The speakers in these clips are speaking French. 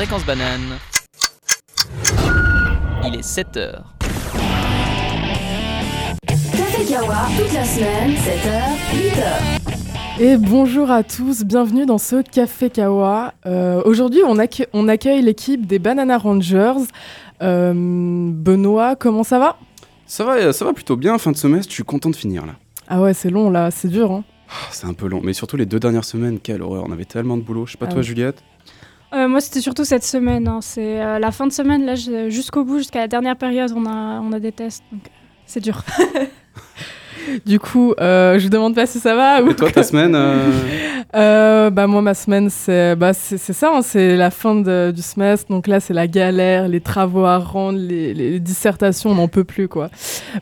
Fréquence banane. Il est 7 heures. Café Kawa, toute la semaine, 7h, 8h. Et bonjour à tous, bienvenue dans ce Café Kawa. Euh, Aujourd'hui, on, accue- on accueille l'équipe des Banana Rangers. Euh, Benoît, comment ça va? Ça va, ça va plutôt bien, fin de semestre, je suis content de finir là. Ah ouais, c'est long là, c'est dur. Hein. Ah, C'est un peu long, mais surtout les deux dernières semaines, quelle horreur, on avait tellement de boulot. Je sais pas Ah toi ouais. Juliette? Euh, moi, c'était surtout cette semaine. hein. C'est euh, la fin de semaine, là, jusqu'au bout, jusqu'à la dernière période, on a, on a des tests. Donc, euh, c'est dur. Du coup, euh, je vous demande pas si ça va. Ou... Et toi ta semaine euh, Euh, bah moi, ma semaine, c'est bah, c'est ça, hein, c'est la fin de- du semestre. Donc là, c'est la galère, les travaux à rendre, les, les dissertations, on n'en peut plus quoi.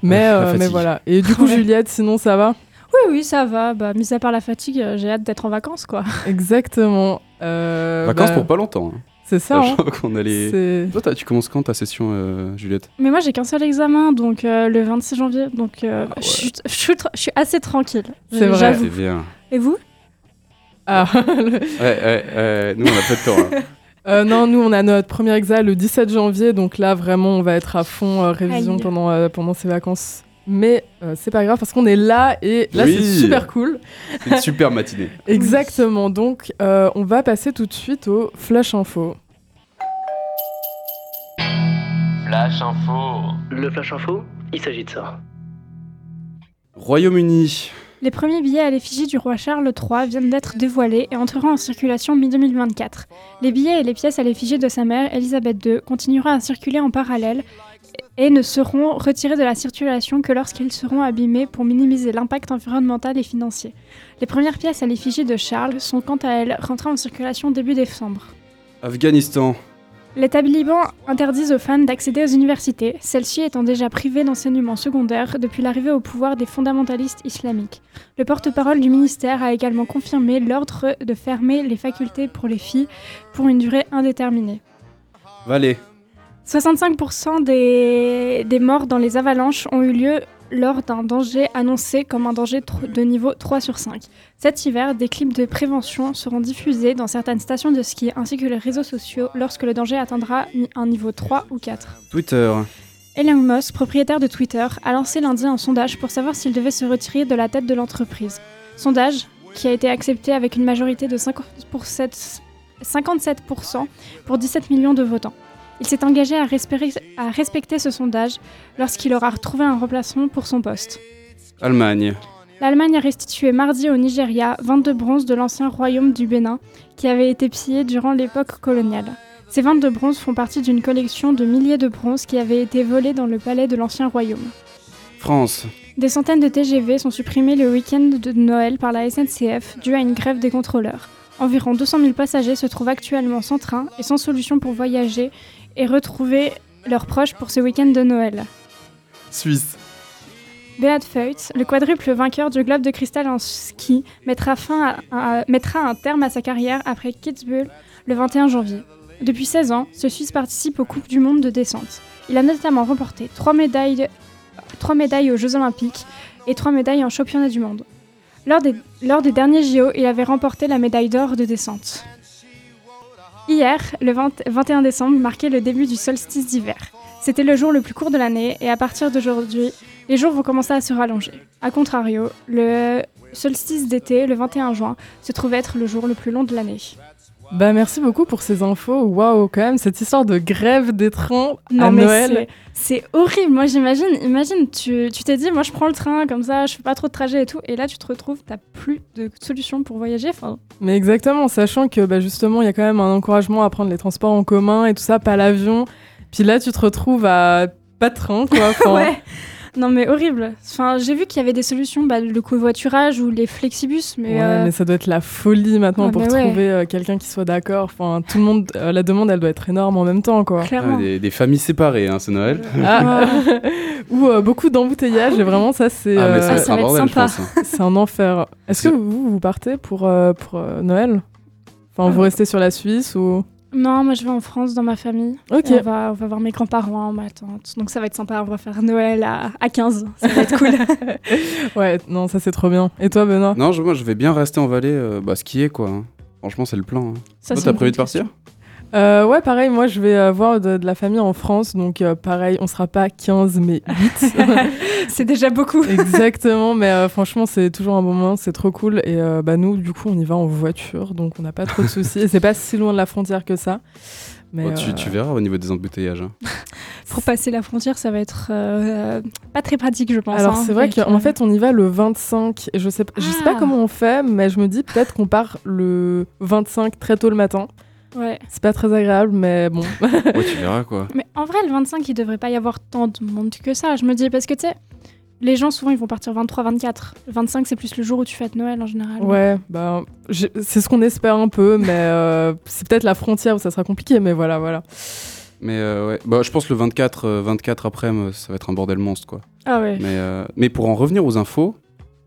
Mais, Ouais, euh, voilà. Et du coup, Ouais. Juliette, sinon ça va? Oui, oui, ça va. Bah, mis à part la fatigue, euh, j'ai hâte d'être en vacances, quoi. Exactement. Euh, Vacances bah, pour pas longtemps. Hein. C'est ça. hein. Qu'on allait. Toi, tu commences quand ta session, euh, Juliette? Mais moi, j'ai qu'un seul examen, donc euh, le 26 janvier. Donc, euh, Ah ouais. je, suis, je suis tra- je suis assez tranquille. C'est vrai. C'est bien. Et vous? Ah, le- Ouais, ouais, ouais, nous on a peu de temps. hein. Euh, non, nous, on a notre premier examen le 17 janvier, donc là, vraiment, on va être à fond euh, révision Aïe. pendant, euh, pendant ces vacances. Mais euh, c'est pas grave parce qu'on est là et là, Oui. c'est super cool. C'est une super matinée. Exactement. Donc, euh, on va passer tout de suite au Flash Info. Flash info. Le flash info, il s'agit de ça. Royaume-Uni. Les premiers billets à l'effigie du roi Charles III viennent d'être dévoilés et entreront en circulation mi-2024. Les billets et les pièces à l'effigie de sa mère, Elisabeth II, continueront à circuler en parallèle et ne seront retirés de la circulation que lorsqu'ils seront abîmés pour minimiser l'impact environnemental et financier. Les premières pièces à l'effigie de Charles sont quant à elles rentrées en circulation début décembre. Afghanistan. Les talibans interdisent aux femmes d'accéder aux universités, celles-ci étant déjà privées d'enseignement secondaire depuis l'arrivée au pouvoir des fondamentalistes islamiques. Le porte-parole du ministère a également confirmé l'ordre de fermer les facultés pour les filles pour une durée indéterminée. Valais. 65% des, des morts dans les avalanches ont eu lieu lors d'un danger annoncé comme un danger de niveau 3 sur 5. Cet hiver, des clips de prévention seront diffusés dans certaines stations de ski ainsi que les réseaux sociaux lorsque le danger atteindra un niveau 3 ou 4. Twitter. Elon Musk, propriétaire de Twitter, a lancé lundi un sondage pour savoir s'il devait se retirer de la tête de l'entreprise. Sondage qui a été accepté avec une majorité de 50%, 57% pour 17 millions de votants. Il s'est engagé à, respecter- à respecter ce sondage lorsqu'il aura retrouvé un remplaçant pour son poste. Allemagne. L'Allemagne a restitué mardi au Nigeria 22 bronzes de l'ancien royaume du Bénin qui avaient été pillés durant l'époque coloniale. Ces 22 bronzes font partie d'une collection de milliers de bronzes qui avaient été volés dans le palais de l'ancien royaume. France. Des centaines de TGV sont supprimés le week-end de Noël par la SNCF dû à une grève des contrôleurs. Environ 200 000 passagers se trouvent actuellement sans train et sans solution pour voyager et retrouver leurs proches pour ce week-end de Noël. Suisse. Beat Feut, le quadruple vainqueur du Globe de Cristal en ski, mettra, fin à- à- mettra un terme à sa carrière après Kitzbühel le 21 janvier. Depuis 16 ans, ce Suisse participe aux Coupes du Monde de descente. Il a notamment remporté 3 médailles, trois médailles aux Jeux Olympiques et 3 médailles en Championnat du Monde. Lors des, lors des derniers JO, il avait remporté la médaille d'or de descente. Hier, le 20 21 décembre, marquait le début du solstice d'hiver. C'était le jour le plus court de l'année et à partir d'aujourd'hui, les jours vont commencer à se rallonger. A contrario, le solstice d'été, le 21 juin, se trouve être le jour le plus long de l'année. Bah, merci beaucoup pour ces infos. Waouh, quand même, cette histoire de grève des trains à Non mais Noël. c'est- horrible. Moi j'imagine, imagine, tu tu t'es dit, moi je prends le train comme ça, je fais pas trop de trajet et tout, et là tu te retrouves, t'as plus de solution pour voyager. Mais exactement, sachant que bah, justement, il y a quand même un encouragement à prendre les transports en commun et tout ça, pas l'avion. Puis là, tu te retrouves à pas de train, quoi. Ouais. Non mais horrible. Enfin, j'ai vu qu'il y avait des solutions, bah, le covoiturage ou les flexibus, mais, Ouais, euh, mais ça doit être la folie maintenant Ah, pour trouver euh, quelqu'un qui soit d'accord. Enfin, tout le monde, euh, la demande, elle doit être énorme en même temps, quoi. clairement. Ah, des, des familles séparées, hein, c'est Noël. Ah. Ou euh, beaucoup d'embouteillages, et vraiment, ça, c'est Ah, euh, Ah, un va être bordel, sympa. hein. c'est un enfer. Est-ce que vous, vous partez pour, euh, pour euh, Noël? Enfin, vous restez sur la Suisse ou? Non, moi je vais en France dans ma famille. On, va, on va voir mes grands-parents, ma tante. Donc ça va être sympa, on va faire Noël à, à 15. Ça va être cool. Ouais, non, ça c'est trop bien. Et toi, Benoît? Non, je, moi je vais bien rester en Valais, euh, bah, skier quoi. hein. Franchement, c'est le plan. hein. Ça, Toi, c'est t'as prévu de partir? Euh, ouais, pareil, moi je vais euh, voir de, de la famille en France, donc euh, pareil, on sera pas 15 mais 8. C'est déjà beaucoup. Exactement, mais euh, franchement, c'est toujours un bon moment, c'est trop cool. Et euh, bah, nous, du coup, on y va en voiture, donc on n'a pas trop de soucis. Et c'est pas si loin de la frontière que ça. Mais, Bon, tu, euh, tu verras au niveau des embouteillages. hein. Pour passer la frontière, ça va être euh, pas très pratique, je pense. Alors hein, c'est vrai qu'en euh, fait on y va le 25 et je sais, je sais pas Ah. comment on fait mais je me dis peut-être qu'on part le 25 très tôt le matin. Ouais. C'est pas très agréable mais bon. Ouais, tu verras quoi. Mais en vrai, le 25, il devrait pas y avoir tant de monde que ça. Je me dis, parce que tu sais, les gens souvent ils vont partir 23-24. Le 25, c'est plus le jour où tu fêtes Noël en général. ouais, bah c'est ce qu'on espère un peu mais euh, c'est peut-être la frontière où ça sera compliqué mais voilà voilà. Mais euh, ouais, bah, je pense le 24, euh, 24 après, euh, ça va être un bordel monstre quoi. Ah ouais. Mais, euh, mais pour en revenir aux infos,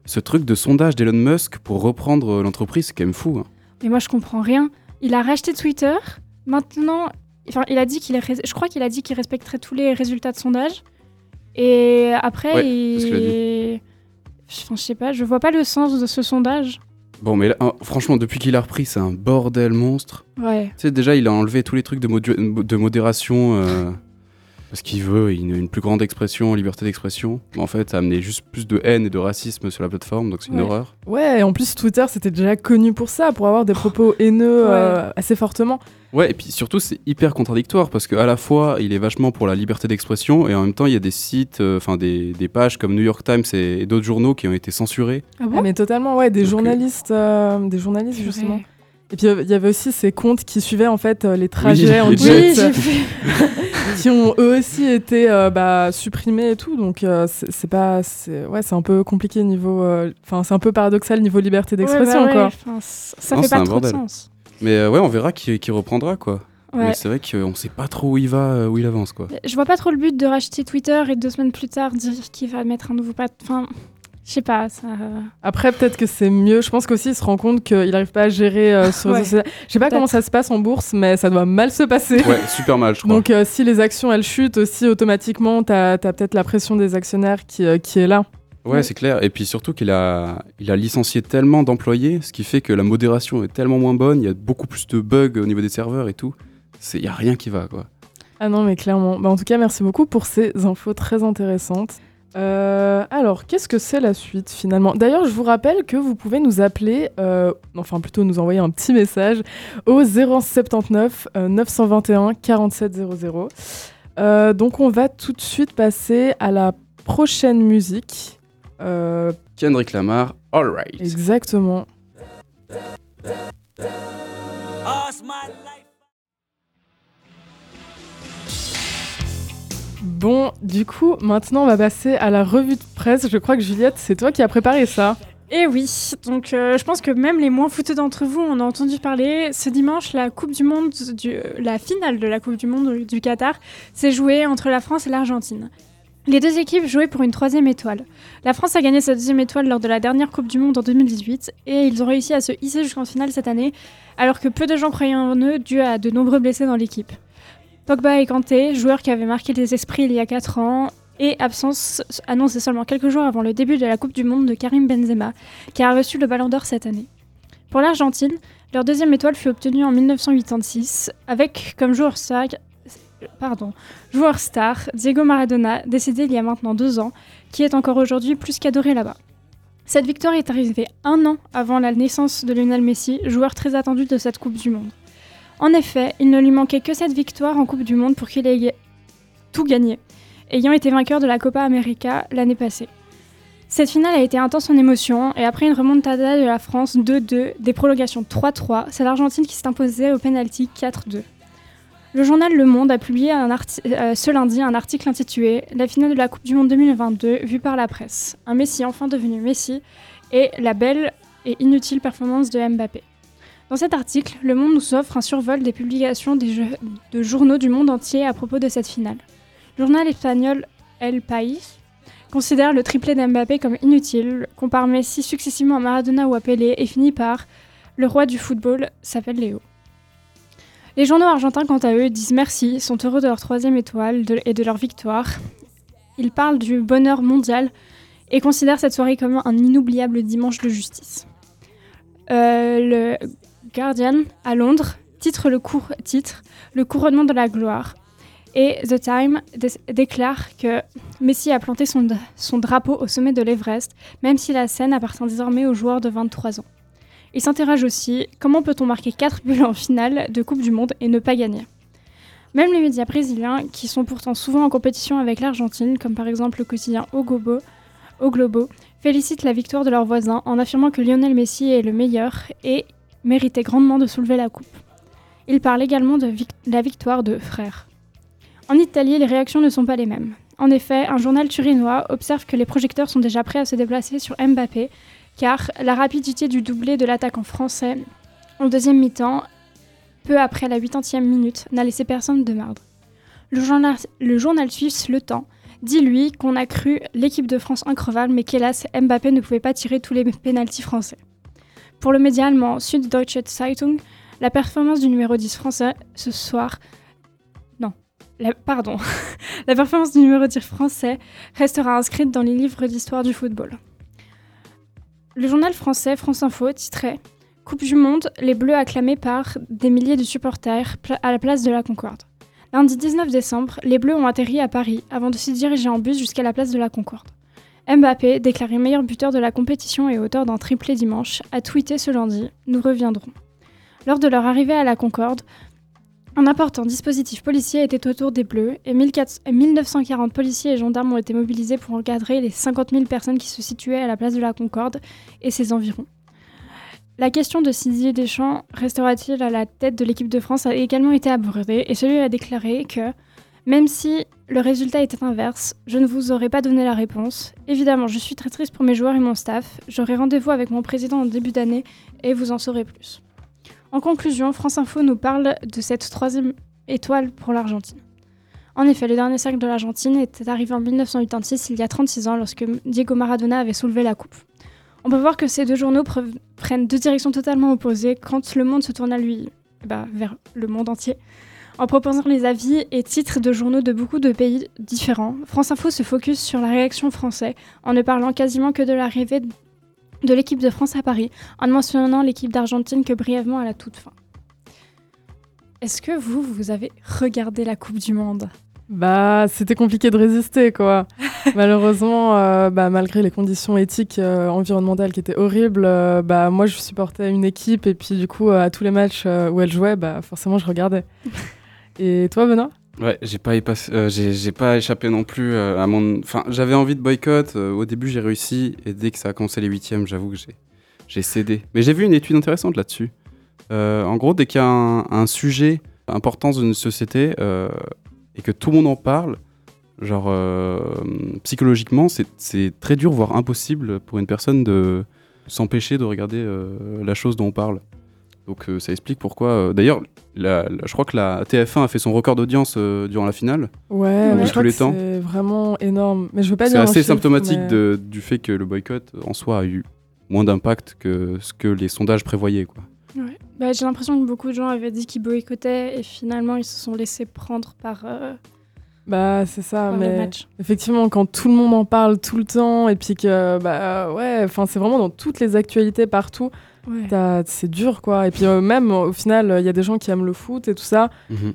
ce truc de sondage d'Elon Musk pour reprendre l'entreprise, c'est quand même fou. hein. Mais moi, je comprends rien. Il a racheté Twitter. Maintenant, enfin, il a dit qu'il je crois qu'il a dit qu'il respecterait tous les résultats de sondage. Et après, Ouais, il... Enfin, je sais pas, je vois pas le sens de ce sondage. Bon, mais là, franchement, depuis qu'il a repris, c'est un bordel monstre. Ouais. Tu sais, déjà, il a enlevé tous les trucs de modération euh, parce qu'il veut une, une plus grande expression, liberté d'expression. En fait, ça a amené juste plus de haine et de racisme sur la plateforme, donc c'est une Ouais. horreur. Ouais, et en plus Twitter c'était déjà connu pour ça, pour avoir des propos haineux euh, assez fortement. Ouais, et puis surtout, c'est hyper contradictoire parce qu'à la fois, il est vachement pour la liberté d'expression et en même temps, il y a des sites, euh, enfin des, des pages comme New York Times et, et d'autres journaux qui ont été censurés. Ah Ah, mais totalement ouais, des Donc, euh, journalistes euh, des journalistes justement. Et puis il y avait aussi ces comptes qui suivaient en fait les trajets en les jet. Oui, j'ai fait. qui ont eux aussi été euh, bah, supprimés et tout. Donc euh, c'est pas, c'est ouais, c'est un peu compliqué niveau, euh, enfin c'est un peu paradoxal niveau liberté d'expression Ouais, bah ouais, quoi. ça Non, fait c'est pas un trop bordel. de sens. Mais euh, ouais, on verra qui, qui reprendra quoi. Ouais. Mais c'est vrai qu'on sait pas trop où il va, où il avance quoi. Je vois pas trop le but de racheter Twitter et deux semaines plus tard dire qu'il va mettre un nouveau pat. Enfin, je sais pas. Ça... Après peut-être que c'est mieux. Je pense qu'aussi il se rend compte qu'il arrive pas à gérer euh, sur les Ouais. Je sais pas comment ça se passe en bourse, mais ça doit mal se passer. Ouais, super mal, je crois. Donc euh, si les actions elles chutent aussi automatiquement, t'as as, peut-être la pression des actionnaires qui, euh, qui est là. Ouais, c'est clair. Et puis surtout qu'il a, il a licencié tellement d'employés, ce qui fait que la modération est tellement moins bonne, il y a beaucoup plus de bugs au niveau des serveurs et tout. Il y a rien qui va, quoi. Ah non, mais clairement. Bah, en tout cas, merci beaucoup pour ces infos très intéressantes. Euh, alors, qu'est-ce que c'est la suite finalement? D'ailleurs, je vous rappelle que vous pouvez nous appeler, euh, enfin plutôt nous envoyer un petit message au 079 euh, 921 4700. Euh, donc, on va tout de suite passer à la prochaine musique. Euh, Kendrick Lamar, alright. exactement. Bon, du coup, maintenant on va passer à la revue de presse. Je crois que Juliette, c'est toi qui as préparé ça. Et oui, donc euh, je pense que même les moins fouteux d'entre vous en ont entendu parler. Ce dimanche, la Coupe du Monde, euh, la finale de la Coupe du Monde du Qatar s'est jouée entre la France et l'Argentine. Les deux équipes jouaient pour une troisième étoile. La France a gagné sa deuxième étoile lors de la dernière Coupe du Monde en 2018 et ils ont réussi à se hisser jusqu'en finale cette année, alors que peu de gens croyaient en eux dû à de nombreux blessés dans l'équipe. Pogba et Kanté, joueurs qui avaient marqué les esprits il y a 4 ans, et absence annoncée seulement quelques jours avant le début de la Coupe du Monde de Karim Benzema, qui a reçu le Ballon d'Or cette année. Pour l'Argentine, leur deuxième étoile fut obtenue en 1986, avec comme joueur star, joueur star Diego Maradona, décédé il y a maintenant deux ans, qui est encore aujourd'hui plus qu'adoré là-bas. Cette victoire est arrivée un an avant la naissance de Lionel Messi, joueur très attendu de cette Coupe du Monde. En effet, il ne lui manquait que cette victoire en Coupe du Monde pour qu'il ait tout gagné, ayant été vainqueur de la Copa América l'année passée. Cette finale a été intense en émotion et après une remontada de la France 2-2, des prolongations 3-3, c'est l'Argentine qui s'est imposée au penalty 4-2. Le journal Le Monde a publié euh, ce lundi un article intitulé La finale de la Coupe du Monde 2022 vue par la presse. Un Messi enfin devenu Messi et la belle et inutile performance de Mbappé. Dans cet article, Le Monde nous offre un survol des publications de journaux du monde entier à propos de cette finale. Le journal espagnol El País considère le triplé d'Mbappé comme inutile, compare Messi successivement à Maradona ou à Pelé et finit par Le roi du football s'appelle Léo. Les journaux argentins, quant à eux, disent merci, sont heureux de leur troisième étoile et de leur victoire. Ils parlent du bonheur mondial et considèrent cette soirée comme un inoubliable dimanche de justice. Euh, Guardian, à Londres, titre le, cour- titre le couronnement de la gloire. Et The Time dé- déclare que Messi a planté son, drapeau au sommet de l'Everest, même si la scène appartient désormais au joueur de 23 ans. Il s'interroge aussi comment peut-on marquer 4 buts en finale de Coupe du Monde et ne pas gagner? Même les médias brésiliens, qui sont pourtant souvent en compétition avec l'Argentine, comme par exemple le quotidien O O Globo, félicitent la victoire de leurs voisins en affirmant que Lionel Messi est le meilleur et méritait grandement de soulever la coupe. Ils parlent également de la victoire de frères. En Italie, les réactions ne sont pas les mêmes. En effet, un journal turinois observe que les projecteurs sont déjà prêts à se déplacer sur Mbappé, car la rapidité du doublé de l'attaquant français en deuxième mi-temps, peu après la 80e minute, n'a laissé personne de marde. Le journal, le journal suisse Le Temps dit lui qu'on a cru l'équipe de France increvable, mais qu'hélas, Mbappé ne pouvait pas tirer tous les pénaltys français. Pour le média allemand Süddeutsche Zeitung, la performance du numéro 10 français ce soir. Non, pardon. la performance du numéro 10 français restera inscrite dans les livres d'histoire du football. Le journal français France Info titrait Coupe du Monde, les Bleus acclamés par des milliers de supporters à la place de la Concorde. Lundi 19 décembre, les Bleus ont atterri à Paris avant de se diriger en bus jusqu'à la place de la Concorde. Mbappé, déclaré meilleur buteur de la compétition et auteur d'un triplé dimanche, a tweeté ce lundi Nous reviendrons. Lors de leur arrivée à la Concorde, un important dispositif policier était autour des Bleus et 1400 et 1940 policiers et gendarmes ont été mobilisés pour encadrer les 50 000 personnes qui se situaient à la place de la Concorde et ses environs. La question de Didier Deschamps restera-t-il à la tête de l'équipe de France a également été abordée et celui a déclaré que même si le résultat était inverse, je ne vous aurais pas donné la réponse. Évidemment, je suis très triste pour mes joueurs et mon staff. J'aurai rendez-vous avec mon président en début d'année et vous en saurez plus. En conclusion, France Info nous parle de cette troisième étoile pour l'Argentine. En effet, le dernier cercle de l'Argentine était arrivé en 1986, il y a 36 ans, lorsque Diego Maradona avait soulevé la coupe. On peut voir que ces deux journaux pre- prennent deux directions totalement opposées quand le monde se tourne à lui, bah, vers le monde entier. En proposant les avis et titres de journaux de beaucoup de pays différents, France Info se focus sur la réaction française en ne parlant quasiment que de l'arrivée de l'équipe de France à Paris, en ne mentionnant l'équipe d'Argentine que brièvement à la toute fin. Est-ce que vous, vous avez regardé la Coupe du Monde? Bah, c'était compliqué de résister, quoi. Malheureusement, euh, bah, malgré les conditions éthiques, euh, environnementales qui étaient horribles, euh, bah, moi, je supportais une équipe et puis, du coup, à tous les matchs où elle jouait, bah, forcément, je regardais. et toi, Benoît? Ouais, j'ai pas, épass- euh, j'ai pas échappé non plus euh, à mon. Enfin, j'avais envie de boycott. euh, au début, j'ai réussi. Et dès que ça a commencé les huitièmes, j'avoue que j'ai, cédé. Mais j'ai vu une étude intéressante là-dessus. En gros, dès qu'il y a un, sujet important dans une société et que tout le monde en parle, genre psychologiquement, c'est, très dur, voire impossible pour une personne de s'empêcher de regarder la chose dont on parle. Donc euh, ça explique pourquoi. euh, D'ailleurs, la- la- je crois que la TF1 a fait son record d'audience euh, durant la finale. Ouais, mais tous je crois les que temps. c'est vraiment énorme. Mais je veux pas C'est dire un assez chiffre, symptomatique mais- de- du fait que le boycott en soi a eu moins d'impact que ce que les sondages prévoyaient. Quoi. Bah, J'ai l'impression que beaucoup de gens avaient dit qu'ils boycottaient et finalement ils se sont laissés prendre par, euh, Bah, c'est ça, par le mais match. effectivement, quand tout le monde en parle tout le temps et puis que, bah, ouais, enfin, c'est vraiment dans toutes les actualités partout. Ouais. C'est dur, quoi. Et puis euh, même, au final, il y a des gens qui aiment le foot et tout ça.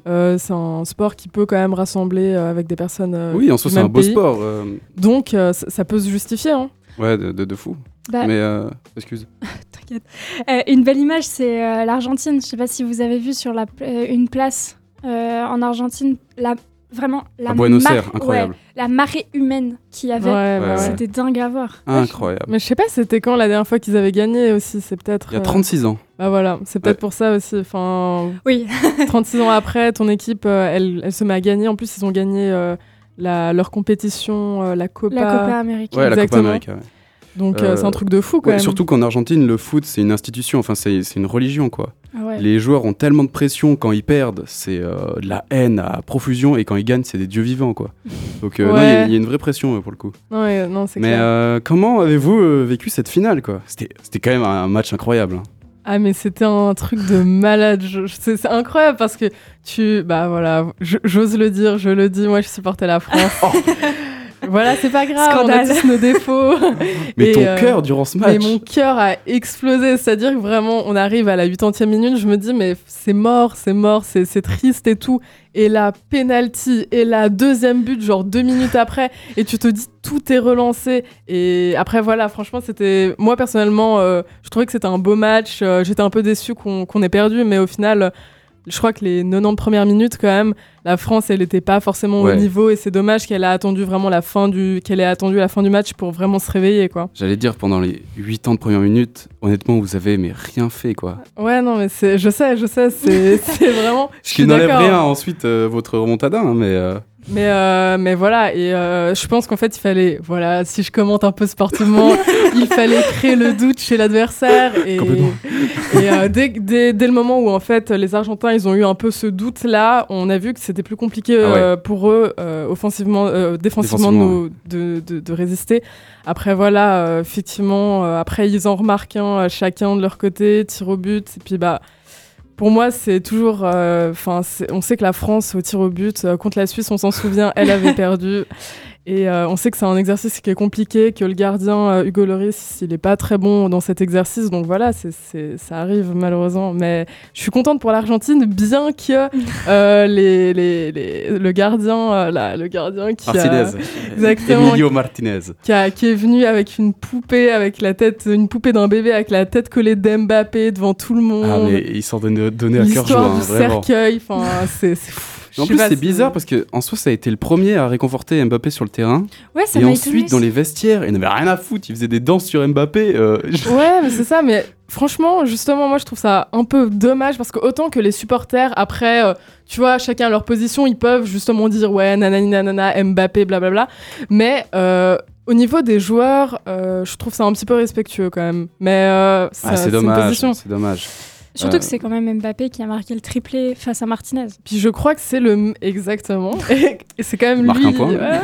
Euh, c'est un sport qui peut quand même rassembler euh, avec des personnes. euh, oui, en soi, c'est un beau pays. sport. euh, Donc, euh, ça, ça peut se justifier. Hein. ouais, de, de- de fou. Bah, Mais, euh, excuse. T'inquiète. Euh, une belle image, c'est euh, l'Argentine. Je sais pas si vous avez vu sur la, euh, une place euh, en Argentine, la, vraiment la, À Buenos mar- Aires, incroyable. ouais, la marée humaine qu'il y avait. Ouais, bah ouais. ouais. C'était dingue à voir. Incroyable. Mais je sais pas, c'était quand la dernière fois qu'ils avaient gagné aussi. C'est peut-être. Il y a euh, 36 ans. Bah voilà, c'est peut-être Ouais. pour ça aussi. Enfin, Oui. 36 ans après, ton équipe, euh, elle, elle se met à gagner. En plus, ils ont gagné euh, la, leur compétition, euh, la Copa. La Copa américaine. Ouais, la Copa exactement. América. ouais. Donc, euh, Euh, c'est un truc de fou quand Ouais, même. surtout qu'en Argentine, le foot, c'est une institution. Enfin, c'est c'est une religion, quoi. Ouais. Les joueurs ont tellement de pression quand ils perdent, c'est euh, de la haine à profusion, et quand ils gagnent, c'est des dieux vivants, quoi. Donc, euh, il y a- Ouais. il y, a une vraie pression euh, pour le coup. Ouais, non, Mais clair. comment avez-vous vécu cette finale, quoi? C'était c'était quand même un match incroyable. hein. Ah, mais c'était un truc de malade. C'est incroyable parce que tu. Bah voilà, j'ose le dire, je le dis. Moi, je supportais la France. voilà, c'est pas grave, Scandale. on a tous nos défauts. Mais Et, ton euh, cœur durant ce Mais match. mon cœur a explosé, c'est-à-dire que vraiment, on arrive à la 80e minute, je me dis, mais c'est mort, c'est mort, c'est triste et tout. Et la penalty, et la deuxième but, genre deux minutes après, et tu te dis, tout est relancé. Et après, voilà, franchement, c'était. Moi, personnellement, euh, je trouvais que c'était un beau match. euh, J'étais un peu déçu qu'on qu'on ait perdu, mais au final. Je crois que les 90 premières minutes, quand même, la France, elle n'était pas forcément Ouais. au niveau et c'est dommage qu'elle a attendu vraiment la fin du, qu'elle ait attendu la fin du match pour vraiment se réveiller, quoi. J'allais dire, pendant les 8 ans de première minute, honnêtement, vous avez mais rien fait, quoi. Ouais, non, mais c'est, je sais, je sais, c'est, vraiment. Ce qui n'enlève rien ensuite, euh, votre remontada, hein, mais... euh, Mais, euh, mais voilà, et euh, je pense qu'en fait, il fallait, voilà, si je commente un peu sportivement, il fallait créer le doute chez l'adversaire. Et, euh, dès, dès, dès le moment où, en fait, les Argentins, ils ont eu un peu ce doute-là, on a vu que c'était plus compliqué Ah ouais. euh, pour eux, euh, offensivement, euh, défensivement, de, Défensivement, nous- de, de, de résister. Après, voilà, euh, effectivement, euh, après, ils en remarquent un euh, chacun de leur côté, tir au but, et puis, bah. Pour moi, c'est toujours. euh, on sait que la France au tir au but euh, contre la Suisse, on s'en souvient, elle avait perdu. Et euh, on sait que c'est un exercice qui est compliqué, que le gardien euh, Hugo Lloris, il est pas très bon dans cet exercice. Donc voilà, c'est c'est- ça arrive malheureusement. Mais je suis contente pour l'Argentine, bien que euh, les, les, les- le gardien, euh, là, le gardien qui a, Martinez. Exactement. Emilio Martinez. qui, a- qui est venu avec une poupée, avec la tête, une poupée d'un bébé avec la tête collée d'Mbappé devant tout le monde. Ah, mais ils s'en donnaient donné à cœur joie, hein, du cercueil, enfin, c'est c'est fou. En plus, c'est bizarre parce que en soi, ça a été le premier à réconforter Mbappé sur le terrain. Ouais, ça et ensuite, dans les vestiaires, il n'avait rien à foutre. Il faisait des danses sur Mbappé. euh, Ouais, mais c'est ça, mais franchement, justement, moi je trouve ça un peu dommage parce que autant que les supporters, après, euh, tu vois, chacun à leur position, ils peuvent justement dire ouais, nanani nanana, Mbappé, blablabla. Mais euh, au niveau des joueurs, je trouve ça un petit peu respectueux quand même. Mais Ah, c'est dommage. C'est dommage. Surtout Euh, que c'est quand même Mbappé qui a marqué le triplé face à Martinez. Puis je crois que c'est le exactement. Et c'est quand même Marque lui. un point. ouais.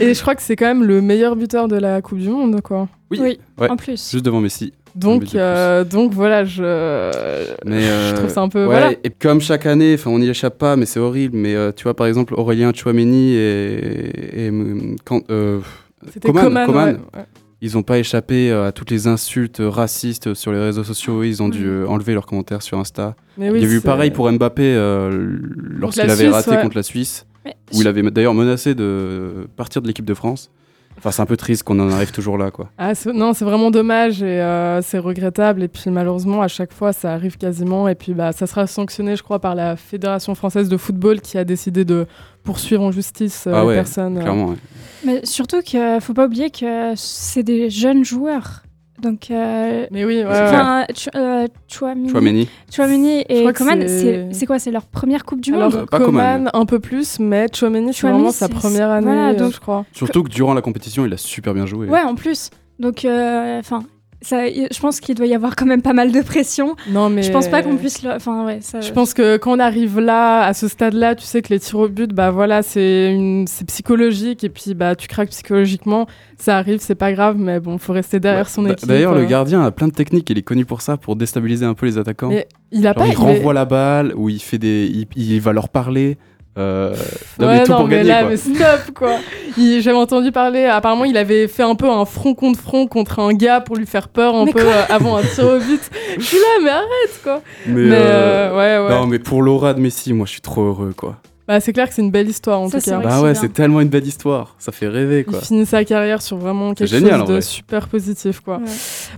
Et je crois que c'est quand même le meilleur buteur de la Coupe du Monde, quoi. Oui. Oui, Ouais. en plus. Juste devant Messi. Donc, euh, donc voilà, je, Mais je euh, trouve ça un peu. ouais, Voilà. Et comme chaque année, enfin, on n'y échappe pas, mais c'est horrible. Mais euh, tu vois, par exemple, Aurélien Chouameni et, et quand, euh, C'était Coman, Coman. Coman. ouais, ouais. Ils n'ont pas échappé euh, à toutes les insultes racistes sur les réseaux sociaux. Ils ont dû euh, enlever leurs commentaires sur Insta. Mais oui, il y a eu pareil pour Mbappé euh, lorsqu'il avait Suisse, raté ouais. contre la Suisse, Mais où il avait d'ailleurs menacé de partir de l'équipe de France. Enfin, c'est un peu triste qu'on en arrive toujours là, quoi. Ah, c'est- non, c'est vraiment dommage et euh, c'est regrettable. Et puis malheureusement, à chaque fois, ça arrive quasiment. Et puis bah, ça sera sanctionné, je crois, par la Fédération française de football qui a décidé de poursuivre en justice euh, Ah les ouais, personnes. euh. Clairement. ouais. Mais surtout qu'il faut pas oublier que c'est des jeunes joueurs. Donc, euh, Mais oui, ouais, ouais. enfin, Ch- euh, Chouamini. Chouamini et Coman, c'est- quoi C'est leur première Coupe du Alors, Monde Pas Coman, un peu plus, mais Chouameni, c'est vraiment sa première année, voilà, euh, donc- je crois. Surtout que durant la compétition, il a super bien joué. Ouais, en plus. Donc, euh, enfin, ça, je pense qu'il doit y avoir quand même pas mal de pression. Non, mais Je pense pas qu'on puisse. le- Enfin, ouais, ça. Je pense que quand on arrive là, à ce stade-là, tu sais que les tirs au but, bah voilà, c'est une... psychologique et puis bah tu craques psychologiquement. Ça arrive, c'est pas grave, mais bon, faut rester derrière Ouais. son équipe. D'ailleurs, le gardien a plein de techniques. Il est connu pour ça, pour déstabiliser un peu les attaquants. Mais il a Genre, pas. il est- renvoie la balle, ou il fait des, il, il va leur parler. Euh, non, Ouais, mais tout non, pour mais gagner. là, quoi. mais stop quoi. J'avais entendu parler. Apparemment, il avait fait un peu un front contre front contre un gars pour lui faire peur un Mais peu euh, avant un tir au but. Je suis là, mais arrête quoi. Mais, Mais, euh, euh, ouais, ouais. Non, mais pour l'aura de Messi, moi, je suis trop heureux, quoi. Bah, c'est clair que c'est une belle histoire en Ça, tout c'est cas. Bah c'est ouais, c'est tellement une belle histoire. Ça fait rêver, Il quoi. finit sa carrière sur vraiment quelque génial, chose de vrai. super positif quoi. Ouais.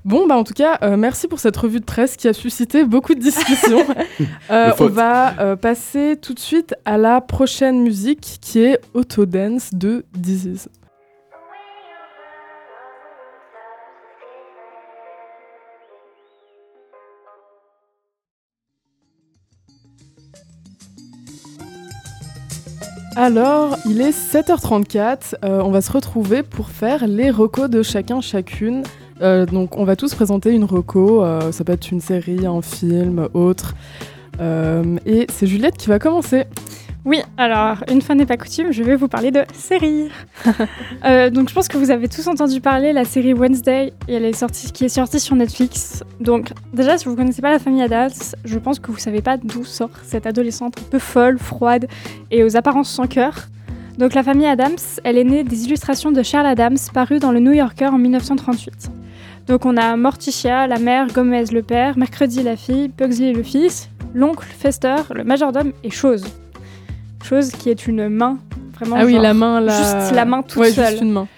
Bon bah en tout cas euh, merci pour cette revue de presse qui a suscité beaucoup de discussions. Euh, on va euh, passer tout de suite à la prochaine musique qui est Autodance de Disease. Alors, il est 7h34, euh, on va se retrouver pour faire les recos de chacun chacune. Euh, donc on va tous présenter une reco, euh, ça peut être une série, un film, autre. Et c'est Juliette qui va commencer. Oui, alors, une fois n'est pas coutume, je vais vous parler de série. Euh, donc, je pense que vous avez tous entendu parler la série Wednesday, et elle est sortie, qui est sortie sur Netflix. Donc, déjà, si vous ne connaissez pas la famille Adams, je pense que vous savez pas d'où sort cette adolescente un peu folle, froide et aux apparences sans cœur. Donc la famille Adams, elle est née des illustrations de Charles Adams parues dans le New Yorker en 1938. Donc on a Morticia, la mère, Gomez le père, Mercredi la fille, Pugsley le fils, l'oncle, Fester, le majordome et Chose. Chose qui est une main, vraiment. Ah oui, genre, la main là. Juste la main toute ouais, seule. Juste une main.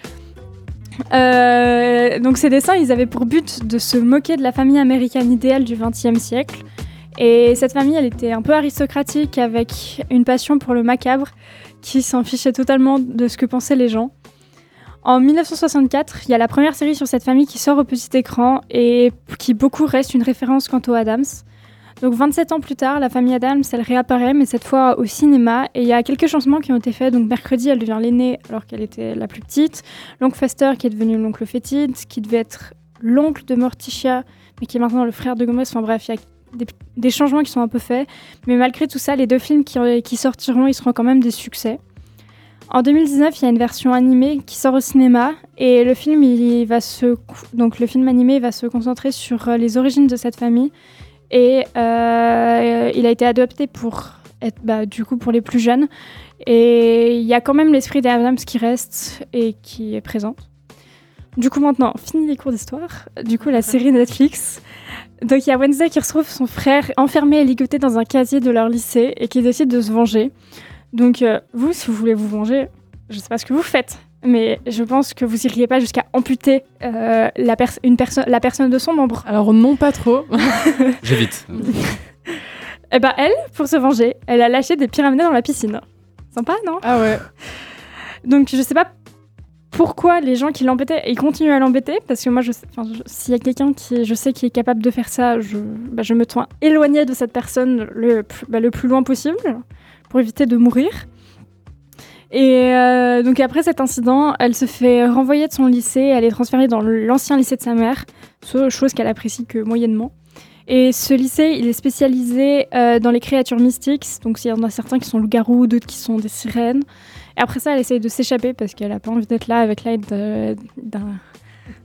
Euh, donc ces dessins, ils avaient pour but de se moquer de la famille américaine idéale du XXe siècle. Et cette famille, elle était un peu aristocratique avec une passion pour le macabre qui s'en fichait totalement de ce que pensaient les gens. En 1964, il y a la première série sur cette famille qui sort au petit écran et qui beaucoup reste une référence quant aux Adams. Donc 27 ans plus tard, la famille Adams, elle réapparaît, mais cette fois au cinéma. Et il y a quelques changements qui ont été faits. Donc mercredi, elle devient l'aînée alors qu'elle était la plus petite. L'oncle Fester qui est devenu l'oncle fétide, qui devait être l'oncle de Morticia, mais qui est maintenant le frère de Gomez. Enfin bref, il y a des, changements qui sont un peu faits. Mais malgré tout ça, les deux films qui, qui sortiront, ils seront quand même des succès. En 2019, il y a une version animée qui sort au cinéma et le film, il va se, donc le film animé va se concentrer sur euh, les origines de cette famille et euh, il a été adopté pour être, bah, du coup, pour les plus jeunes. Et il y a quand même l'esprit des Adams qui reste et qui est présent. Du coup, maintenant, fini les cours d'histoire. Du coup, la série Netflix. Donc, il y a Wednesday qui retrouve son frère enfermé et ligoté dans un casier de leur lycée et qui décide de se venger. Donc, euh, vous, si vous voulez vous venger, je sais pas ce que vous faites, mais je pense que vous iriez pas jusqu'à amputer euh, la, pers- une perso- la personne de son membre. Alors non, pas trop. J'évite. Eh ben, elle, pour se venger, elle a lâché des pyramides dans la piscine. Sympa, non? Ah ouais. Donc, je sais pas pourquoi les gens qui l'embêtaient, ils continuent à l'embêter, parce que moi, s'il y a quelqu'un qui, je sais, qui est capable de faire ça, je, bah, je me tiens éloignée de cette personne le, bah, le plus loin possible, pour éviter de mourir. Et euh, donc après cet incident, elle se fait renvoyer de son lycée, elle est transférée dans l'ancien lycée de sa mère, chose qu'elle apprécie que moyennement. Et ce lycée, il est spécialisé euh, dans les créatures mystiques, donc il y en a certains qui sont loups-garous, d'autres qui sont des sirènes. Et après ça, elle essaye de s'échapper parce qu'elle a pas envie d'être là avec l'aide de-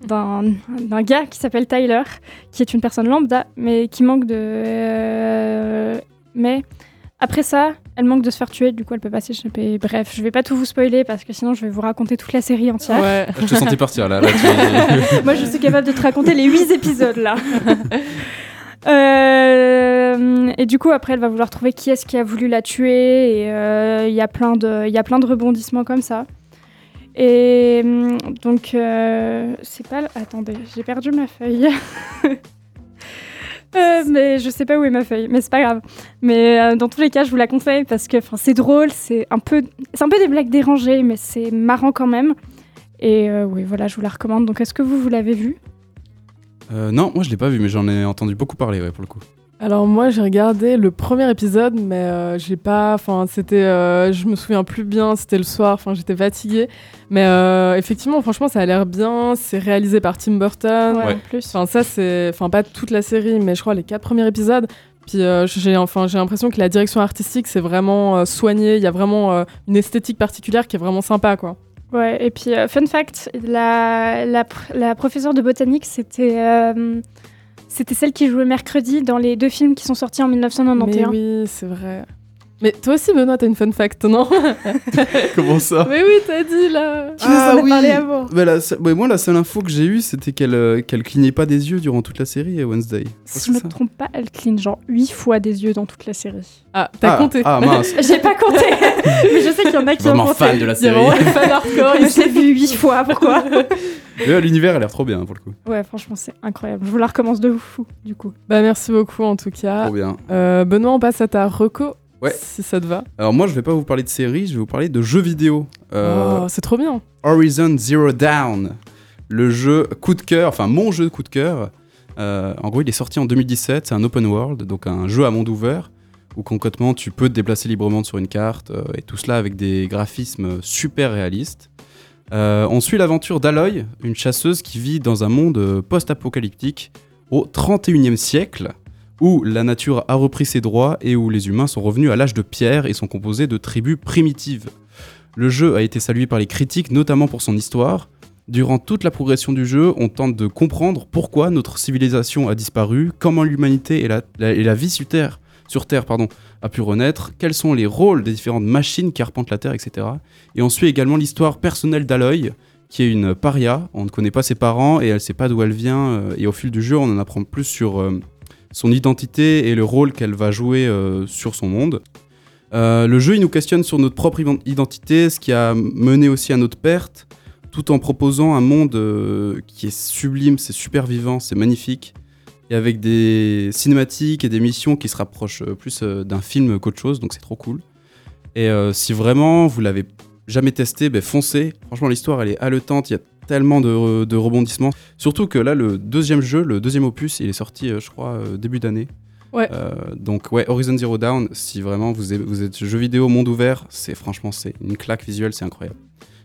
d'un gars qui s'appelle Tyler, qui est une personne lambda, mais qui manque de... euh, mais après ça, elle manque de se faire tuer, du coup elle peut pas s'échapper. Bref, je vais pas tout vous spoiler parce que sinon je vais vous raconter toute la série entière. Ouais. Je te sentais partir là. là tu- Moi, je suis capable de te raconter les huit épisodes là. Euh, et du coup, après, elle va vouloir trouver qui est-ce qui a voulu la tuer. Et euh, il y a plein de, il y a plein de rebondissements comme ça. Et hum, donc, euh, c'est pas. Attendez, j'ai perdu ma feuille. Euh, mais je sais pas où est ma feuille, mais c'est pas grave. Mais euh, dans tous les cas, je vous la conseille parce que c'est drôle, c'est un peu, c'est un peu des blagues dérangées, mais c'est marrant quand même. Et euh, oui, voilà, je vous la recommande. Donc, est-ce que vous, vous l'avez vue? Non, moi je l'ai pas vu, mais j'en ai entendu beaucoup parler, ouais, pour le coup. Alors moi j'ai regardé le premier épisode, mais euh, j'ai pas, enfin c'était, euh, je me souviens plus bien, c'était le soir, enfin j'étais fatiguée, mais euh, effectivement franchement ça a l'air bien, c'est réalisé par Tim Burton, Ouais. en plus. enfin ça c'est, enfin pas toute la série, mais je crois les quatre premiers épisodes. Puis euh, j'ai, enfin j'ai l'impression que la direction artistique c'est vraiment euh, soigné, il y a vraiment euh, une esthétique particulière qui est vraiment sympa quoi. Ouais, et puis, euh, fun fact, la, la, pr- la professeure de botanique, c'était euh, c'était celle qui jouait mercredi dans les deux films qui sont sortis en 1991. Mais oui c'est vrai. Mais toi aussi Benoît t'as une fun fact non Comment ça Mais oui t'as dit là. Tu nous en as parlé avant. La ouais, moi, la seule info que j'ai eue, c'était qu'elle euh, qu'elle clignait pas des yeux durant toute la série, euh, Wednesday. Si je me trompe pas, elle cligne genre 8 fois des yeux dans toute la série. Ah t'as ah, compté. Ah mince. J'ai pas compté, mais je sais qu'il y en a qui ont Vraiment compté. fan de la série. vraiment fans hardcore je l'ai vu 8 fois, pourquoi Mais, L'univers a l'air trop bien pour le coup. Ouais, franchement, c'est incroyable. Je vous la recommence de fou, du coup. Bah merci beaucoup en tout cas. Trop bien. Euh, Benoît, on passe à ta reco. Ouais. Si ça te va. Alors moi, je vais pas vous parler de séries, je vais vous parler de jeux vidéo. Euh, Oh, c'est trop bien. Horizon Zero Dawn, le jeu coup de cœur, enfin mon jeu de coup de cœur. Euh, en gros, il est sorti en 2017, c'est un open world, donc un jeu à monde ouvert, où concrètement tu peux te déplacer librement sur une carte, euh, et tout cela avec des graphismes super réalistes. Euh, on suit l'aventure d'Aloy, une chasseuse qui vit dans un monde euh, post-apocalyptique au 31e siècle, où la nature a repris ses droits et où les humains sont revenus à l'âge de pierre et sont composés de tribus primitives. Le jeu a été salué par les critiques, notamment pour son histoire. Durant toute la progression du jeu, on tente de comprendre pourquoi notre civilisation a disparu, comment l'humanité et la, vie sur Terre, sur Terre pardon, a pu renaître, quels sont les rôles des différentes machines qui arpentent la Terre, etc. Et on suit également l'histoire personnelle d'Aloy, qui est une paria. On ne connaît pas ses parents et elle ne sait pas d'où elle vient. euh, et au fil du jeu, on en apprend plus sur euh, son identité et le rôle qu'elle va jouer euh, sur son monde. Le jeu, il nous questionne sur notre propre identité, ce qui a mené aussi à notre perte, tout en proposant un monde qui est sublime, c'est super vivant, c'est magnifique, et avec des cinématiques et des missions qui se rapprochent euh, plus euh, d'un film qu'autre chose, donc c'est trop cool. Et euh, si vraiment vous l'avez jamais testé, ben foncez. Franchement, l'histoire, elle est haletante, il y a tellement de, de rebondissements. Surtout que là, le deuxième jeu, le deuxième opus, il est sorti, je crois, début d'année. Ouais. Euh, donc ouais, Horizon Zero Dawn, si vraiment vous êtes, vous êtes jeu vidéo monde ouvert, c'est franchement c'est une claque visuelle, c'est incroyable.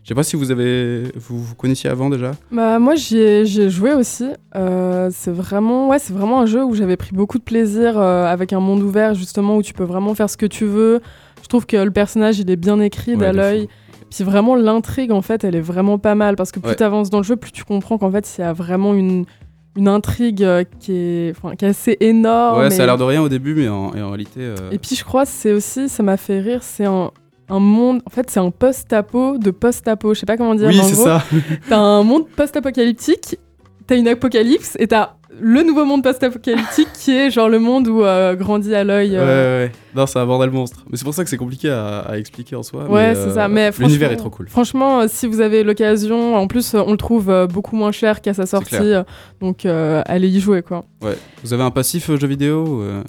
Je sais pas si vous avez, vous, vous connaissiez avant déjà. Bah, moi, j'y ai, joué aussi. Euh, c'est vraiment, ouais, c'est vraiment un jeu où j'avais pris beaucoup de plaisir euh, avec un monde ouvert, justement, où tu peux vraiment faire ce que tu veux. Je trouve que le personnage, il est bien écrit Ouais, de d'Aloy. Puis vraiment, l'intrigue, en fait, elle est vraiment pas mal. Parce que plus Ouais. tu avances dans le jeu, plus tu comprends qu'en fait, il y a vraiment une, une intrigue euh, qui est, enfin, qui est assez énorme. ouais, et- ça a l'air de rien au début, mais en, en réalité. euh, Et puis je crois c'est aussi, ça m'a fait rire, c'est un, un monde, en fait c'est un post-apo de post-apo, je sais pas comment dire. oui, c'est ça. T'as un monde post-apocalyptique, t'as une apocalypse et t'as le nouveau monde post-apocalyptique qui est genre le monde où euh, grandit Aloy. Ouais, euh, ouais, ouais. Non, c'est un bordel monstre. Mais c'est pour ça que c'est compliqué à, à expliquer en soi. Ouais, c'est euh, ça. Mais l'univers est trop cool. Franchement, euh, si vous avez l'occasion, en plus euh, on le trouve euh, beaucoup moins cher qu'à sa sortie, euh, donc euh, allez y jouer quoi. Ouais. Vous avez un passif euh, jeu vidéo euh,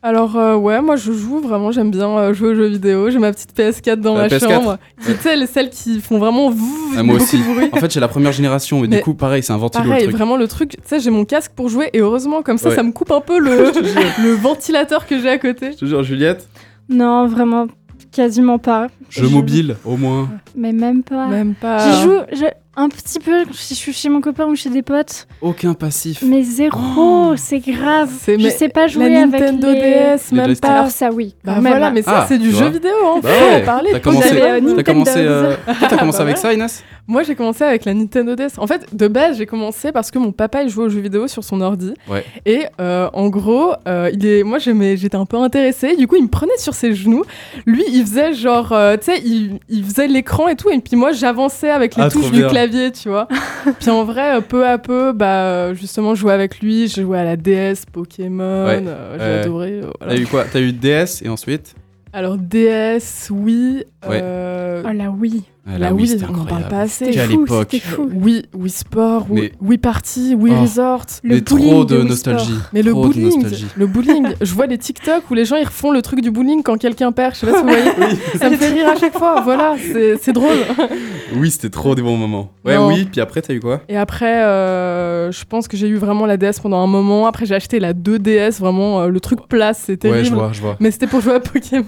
Alors euh, ouais, moi je joue vraiment, j'aime bien euh, jouer aux jeux vidéo. J'ai ma petite PS4 dans La ma PS4? chambre. Tu sais, les- celles qui font vraiment vous, Ah, moi beaucoup aussi. de bruit. En fait, j'ai la première génération, mais, Mais du coup, pareil, c'est un ventilo Pareil, le truc. vraiment le truc, tu sais, j'ai mon casque pour jouer et heureusement comme ça, Ouais. ça me coupe un peu le, le ventilateur que j'ai à côté. Je te jure, Juliette, Non, vraiment, quasiment pas. jeu Je- mobile, au moins. Mais même pas. Même pas. J'y joue je- un petit peu si je suis chez mon copain ou chez des potes, Aucun passif. mais zéro, Oh. c'est grave. C'est- je mais sais pas jouer La avec Nintendo les... DS, même pas. Alors ça oui, Bah même. voilà, mais ça Ah, c'est du jeu vidéo, hein. Bah ouais, en parler. t'as commencé, euh, Nintendo. commencé, euh, t'as commencé Bah avec ouais. ça, Inès Moi j'ai commencé avec la Nintendo DS. En fait, de base j'ai commencé parce que mon papa il jouait aux jeux vidéo sur son ordi. Ouais. Et euh, en gros, euh, il est, moi j'aimais, j'étais un peu intéressée. Du coup, il me prenait sur ses genoux. Lui, il faisait genre, euh, tu sais, il, il faisait l'écran et tout. Et puis moi, j'avançais avec les Ah, touches du bien. Clavier, tu vois. puis en vrai, euh, peu à peu, bah euh, justement, je jouais avec lui. J'ai joué à la DS, Pokémon. Ouais. euh, j'ai adoré. voilà. T'as eu quoi? T'as eu DS et ensuite? Alors DS, oui. Ouais. euh, Oh la oui. Ah, la Wii, Wii, c'était on n'en parle pas assez. C'était fou, c'était fou. Oui, Wii Sport, Wii, Mais- Wii Party, Wii Oh. Resort. Le Mais bowling trop de de Wii nostalgie. Mais le Trop bowling, le bowling, je vois les TikTok où les gens ils refont le truc du bowling quand quelqu'un perd. Je sais pas si vous voyez. Ça me fait rire à chaque fois. Voilà, c'est c'est drôle. Oui, c'était trop des bons moments. Ouais, Non. oui, puis après, t'as eu quoi? Et après, euh, je pense que j'ai eu vraiment la DS pendant un moment. Après, j'ai acheté la 2DS, vraiment euh, le truc place, terrible. Ouais, je vois, je vois. Mais c'était pour jouer à Pokémon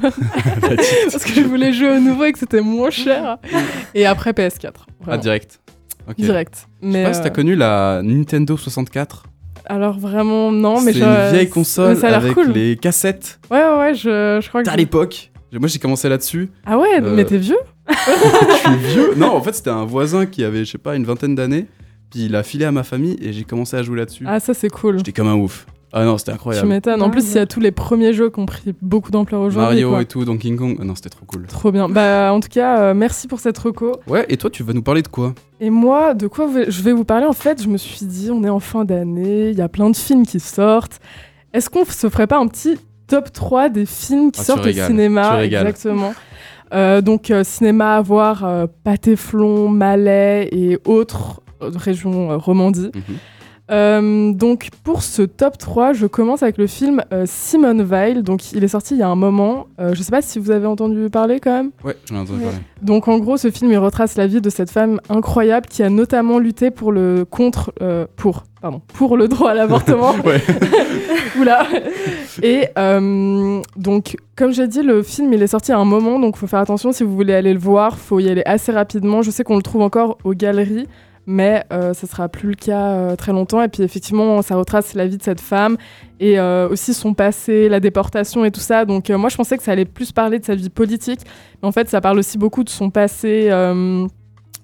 parce que je voulais jouer au nouveau et que c'était moins cher. Et après PS4. Ah, vraiment. direct. Ok. Direct. Je sais Mais pas si t'as euh, connu la Nintendo 64. alors vraiment non, mais c'est une vieille mais console ça a avec cool. les cassettes Ouais ouais, ouais, je, je crois que. à l'époque. Moi, j'ai commencé là-dessus. Ah ouais, Euh, mais t'es vieux je suis vieux. Non, en fait, c'était un voisin qui avait, je sais pas, une vingtaine d'années. Puis il a filé à ma famille et j'ai commencé à jouer là-dessus. Ah ça c'est cool. J'étais comme un ouf. Ah non, c'était Tu incroyable. m'étonnes. En Ah, plus, ouais. il y a tous les premiers jeux qui ont pris beaucoup d'ampleur aujourd'hui. Mario quoi. et tout, Donkey Kong. Ah non, c'était trop cool. Trop bien. Bah, en tout cas, euh, merci pour cette reco. Ouais, et toi, tu vas nous parler de quoi? Et moi, de quoi je vais vous parler? En fait, je me suis dit, on est en fin d'année, il y a plein de films qui sortent. Est-ce qu'on se ferait pas un petit top 3 des films qui Ah, tu sortent au régales, tu cinéma? Exactement. Euh, donc, euh, cinéma à voir, euh, Pâté-Flon, Malais et autres euh, régions euh, Romandie. Mhm. Euh, donc pour ce top 3, je commence avec le film euh, Simone Weil. Donc il est sorti il y a un moment. Euh, je sais pas si vous avez entendu parler quand même. Ouais, j'en ai entendu Ouais. parler. Donc en gros, ce film il retrace la vie de cette femme incroyable qui a notamment lutté pour le contre euh, pour pardon pour le droit à l'avortement. Oula. Et euh, donc comme j'ai dit, le film il est sorti à un moment, donc faut faire attention si vous voulez aller le voir, faut y aller assez rapidement. Je sais qu'on le trouve encore aux galeries. Mais euh, ça sera plus le cas euh, très longtemps. Et puis effectivement, ça retrace la vie de cette femme et euh, aussi son passé, la déportation et tout ça. Donc euh, moi, je pensais que ça allait plus parler de sa vie politique, mais en fait, ça parle aussi beaucoup de son passé,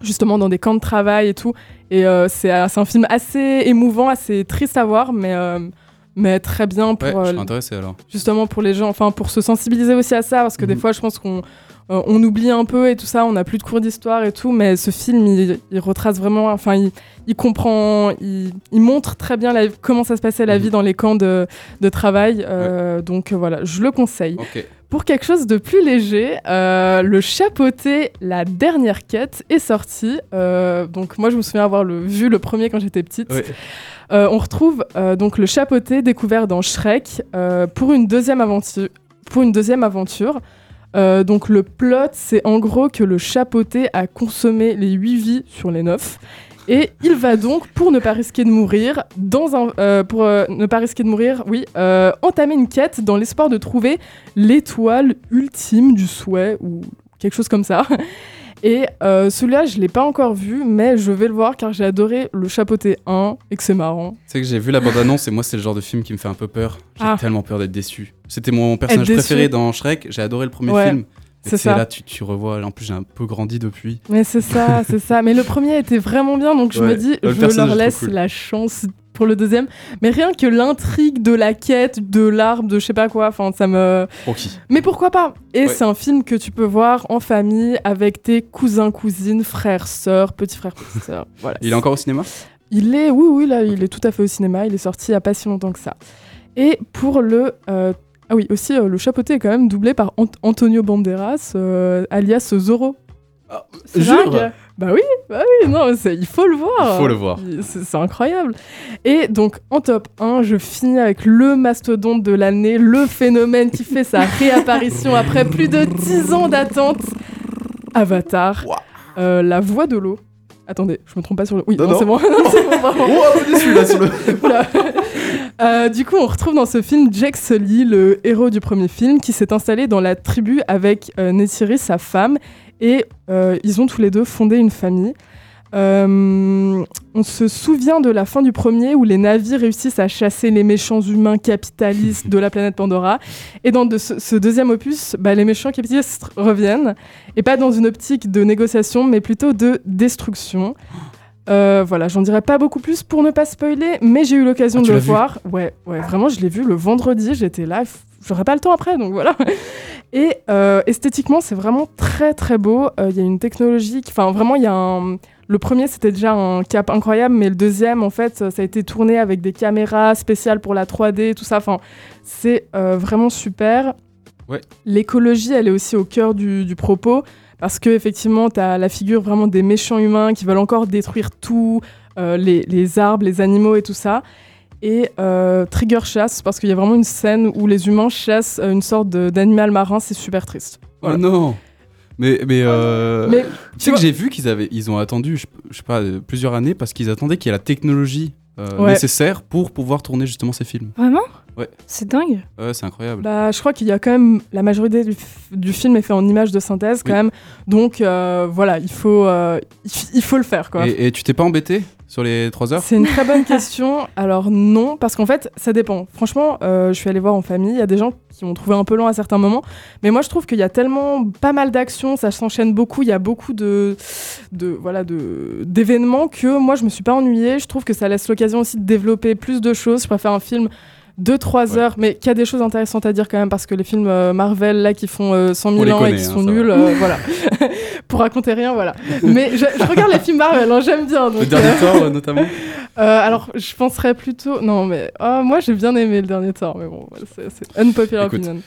justement dans des camps de travail et tout. Et c'est un film assez émouvant, assez triste à voir, mais, mais très bien pour Ouais, je intéressé alors. justement pour les gens, enfin pour se sensibiliser aussi à ça, parce que des Mhm. fois je pense qu'on euh, on oublie un peu et tout ça, on n'a plus de cours d'histoire et tout, mais ce film il, il retrace vraiment, enfin il, il comprend, il, il montre très bien la- comment ça se passait la Mhm. vie dans les camps de, de travail, euh, donc euh, voilà, je le conseille. Pour quelque chose de plus léger, euh, le chapeauté La dernière quête est sorti. Euh, donc moi je me souviens avoir le, vu le premier quand j'étais petite. Euh, on retrouve donc le chapeauté découvert dans Shrek pour une deuxième aventure. Pour une deuxième aventure. Euh, donc le plot, c'est en gros que le chapeauté a consommé les 8 vies sur les 9. Et il va donc, pour ne pas risquer de mourir, euh, pour euh, ne pas risquer de mourir, oui, entamer une quête dans l'espoir de trouver l'étoile ultime du souhait ou quelque chose comme ça. Et euh, celui-là, je l'ai pas encore vu, mais je vais le voir car j'ai adoré le chapeauté 1 et que c'est marrant. Tu sais que j'ai vu la bande-annonce et moi, c'est le genre de film qui me fait un peu peur. J'ai Ah. tellement peur d'être déçu. C'était mon personnage préféré dans Shrek. J'ai adoré le premier Ouais, film. C'est ça. là, tu, tu revois. En plus, j'ai un peu grandi depuis. Mais c'est ça, c'est ça. Mais le premier était vraiment bien, donc je Ouais, me dis, le je leur laisse cool. la chance pour le deuxième. Mais rien que l'intrigue de la quête, de l'arbre, de je sais pas quoi, enfin, ça me. Rocky. Mais pourquoi pas? Et Ouais. c'est un film que tu peux voir en famille avec tes cousins, cousines, frères, sœurs, petits frères, petites sœurs. Voilà. Il est encore au cinéma? Il est, oui, oui, là, il est tout à fait au cinéma. Il est sorti il y a pas si longtemps que ça. Et pour le. euh, ah oui, aussi, euh, le chapeauté est quand même doublé par Ant- Antonio Banderas, euh, alias Zorro. C'est Jure? Bah oui, bah oui, non, c'est- il faut le voir. Il faut le voir. C'est incroyable. Et donc, en top 1, je finis avec le mastodonte de l'année, le phénomène qui fait sa réapparition après plus de 10 ans d'attente. Avatar, euh, la voix de l'eau. Attendez, je me trompe pas sur le. Oui, Non, non, c'est bon. C'est bon. Oh, déçu là sur le. Oula. Euh, du coup, on retrouve dans ce film Jack Sully, le héros du premier film, qui s'est installé dans la tribu avec euh, sa femme, et euh, ils ont tous les deux fondé une famille. Euh, on se souvient de la fin du premier où les navires réussissent à chasser les méchants humains capitalistes de la planète Pandora. Et dans de ce, ce deuxième opus, bah, les méchants capitalistes reviennent, et pas dans une optique de négociation, mais plutôt de destruction. Euh, voilà, j'en dirai pas beaucoup plus pour ne pas spoiler, mais j'ai eu l'occasion Ah, de le voir. Ouais, ouais, vraiment, je l'ai vu le vendredi, j'étais là, j'aurais pas le temps après, donc voilà. Et euh, esthétiquement, c'est vraiment très très beau. Euh, Il y a une technologie, qui- enfin vraiment, il y a un. Le premier, c'était déjà un cap incroyable, mais le deuxième, en fait, ça a été tourné avec des caméras spéciales pour la 3D, tout ça. Enfin, c'est euh, vraiment super. Ouais. L'écologie, elle est aussi au cœur du, du propos, parce que effectivement, tu as la figure vraiment des méchants humains qui veulent encore détruire tout, les, les arbres, les animaux et tout ça. Et euh, Trigger chasse, parce qu'il y a vraiment une scène où les humains chassent euh, une sorte de- d'animal marin, c'est super triste. Oh non Mais, mais, euh... Mais tu sais que j'ai vu qu'ils avaient, ils ont attendu, je, je sais pas, euh, plusieurs années parce qu'ils attendaient qu'il y ait la technologie euh, Ouais. nécessaire pour pouvoir tourner justement ces films. Vraiment? Ouais. C'est dingue. Ouais, c'est incroyable. Bah, je crois qu'il y a quand même la majorité du, film est fait en images de synthèse quand Oui. même, donc euh, voilà, il faut, euh, il, faut le faire quoi. et, et tu t'es pas embêté sur les 3 heures? C'est une très bonne question. Alors non, parce qu'en fait, ça dépend. Franchement, euh, je suis allée voir en famille. Il y a des gens qui ont trouvé un peu long à certains moments, mais moi je trouve qu'il y a tellement pas mal d'actions, ça s'enchaîne beaucoup. Il y a beaucoup de, de voilà, de d'événements que moi je me suis pas ennuyée. Je trouve que ça laisse l'occasion aussi de développer plus de choses. Je préfère un film de 3 Ouais. heures, mais qui a des choses intéressantes à dire quand même, parce que les films euh, Marvel là qui font euh, 100 000 On les ans connaît, et qui hein, sont nuls, euh, voilà. Pour raconter rien, voilà. Mais je, je regarde les films Marvel, hein, j'aime bien. Donc, Le dernier euh, Thor euh, notamment euh, alors, je penserais plutôt. Non, mais oh, moi j'ai bien aimé le dernier Thor, mais bon, voilà, c'est c'est unpopular Écoute. opinion.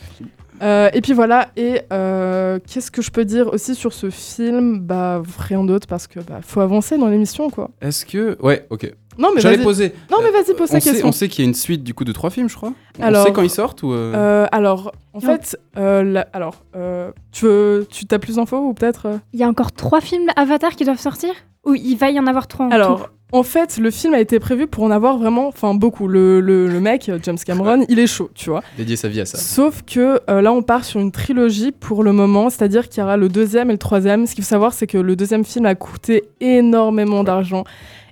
Euh, et puis voilà, et euh, qu'est-ce que je peux dire aussi sur ce film? Bah, rien d'autre parce que bah, faut avancer dans l'émission quoi. Est-ce que. Ouais, ok. Non, mais J'allais vas-y. poser. Non, mais vas-y, pose ta question. on sait qu'il y a une suite du coup de trois films, je crois. Alors, on sait quand ils sortent ou. euh, Euh, alors, en fait, euh, la- alors, euh, tu veux, tu as plus d'infos ou peut-être Il y a encore trois films Avatar qui doivent sortir Ou il va y en avoir trois en tout? Alors, en fait, le film a été prévu pour en avoir vraiment, enfin beaucoup. Le, le, le mec, James Cameron, il est chaud, tu vois. Dédier sa vie à ça. Sauf que euh, là, on part sur une trilogie pour le moment, c'est-à-dire qu'il y aura le deuxième et le troisième. Ce qu'il faut savoir, c'est que le deuxième film a coûté énormément d'argent.